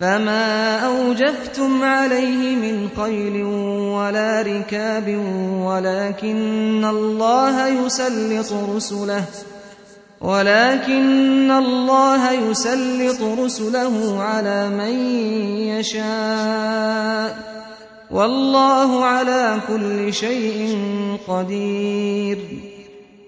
فما أوجفتم عليه من خيل ولا ركاب ولكن الله يسلط رسله ولكن الله يسلط رسله على من يشاء والله على كل شيء قدير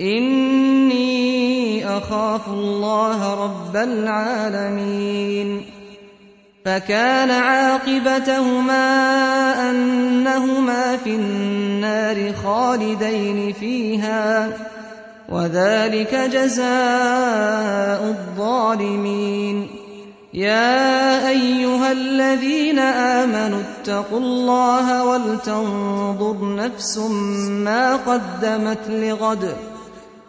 إني أخاف الله رب العالمين. فكان عاقبتهما أنهما في النار خالدين فيها وذلك جزاء الظالمين. يا أيها الذين آمنوا اتقوا الله ولتنظر نفس ما قدمت لغد